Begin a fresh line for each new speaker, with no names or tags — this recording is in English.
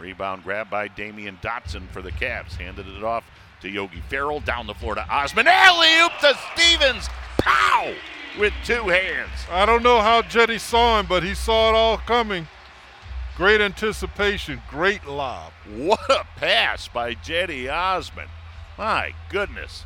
Rebound grab by Damyean Dotson for the Cavs. Handed it off to Yogi Ferrell. Down the floor to Osman. Alley oop to Stevens. Pow! With two hands.
I don't know how Cedi saw him, but he saw it all coming. Great anticipation, great lob.
What a pass by Cedi Osman. My goodness.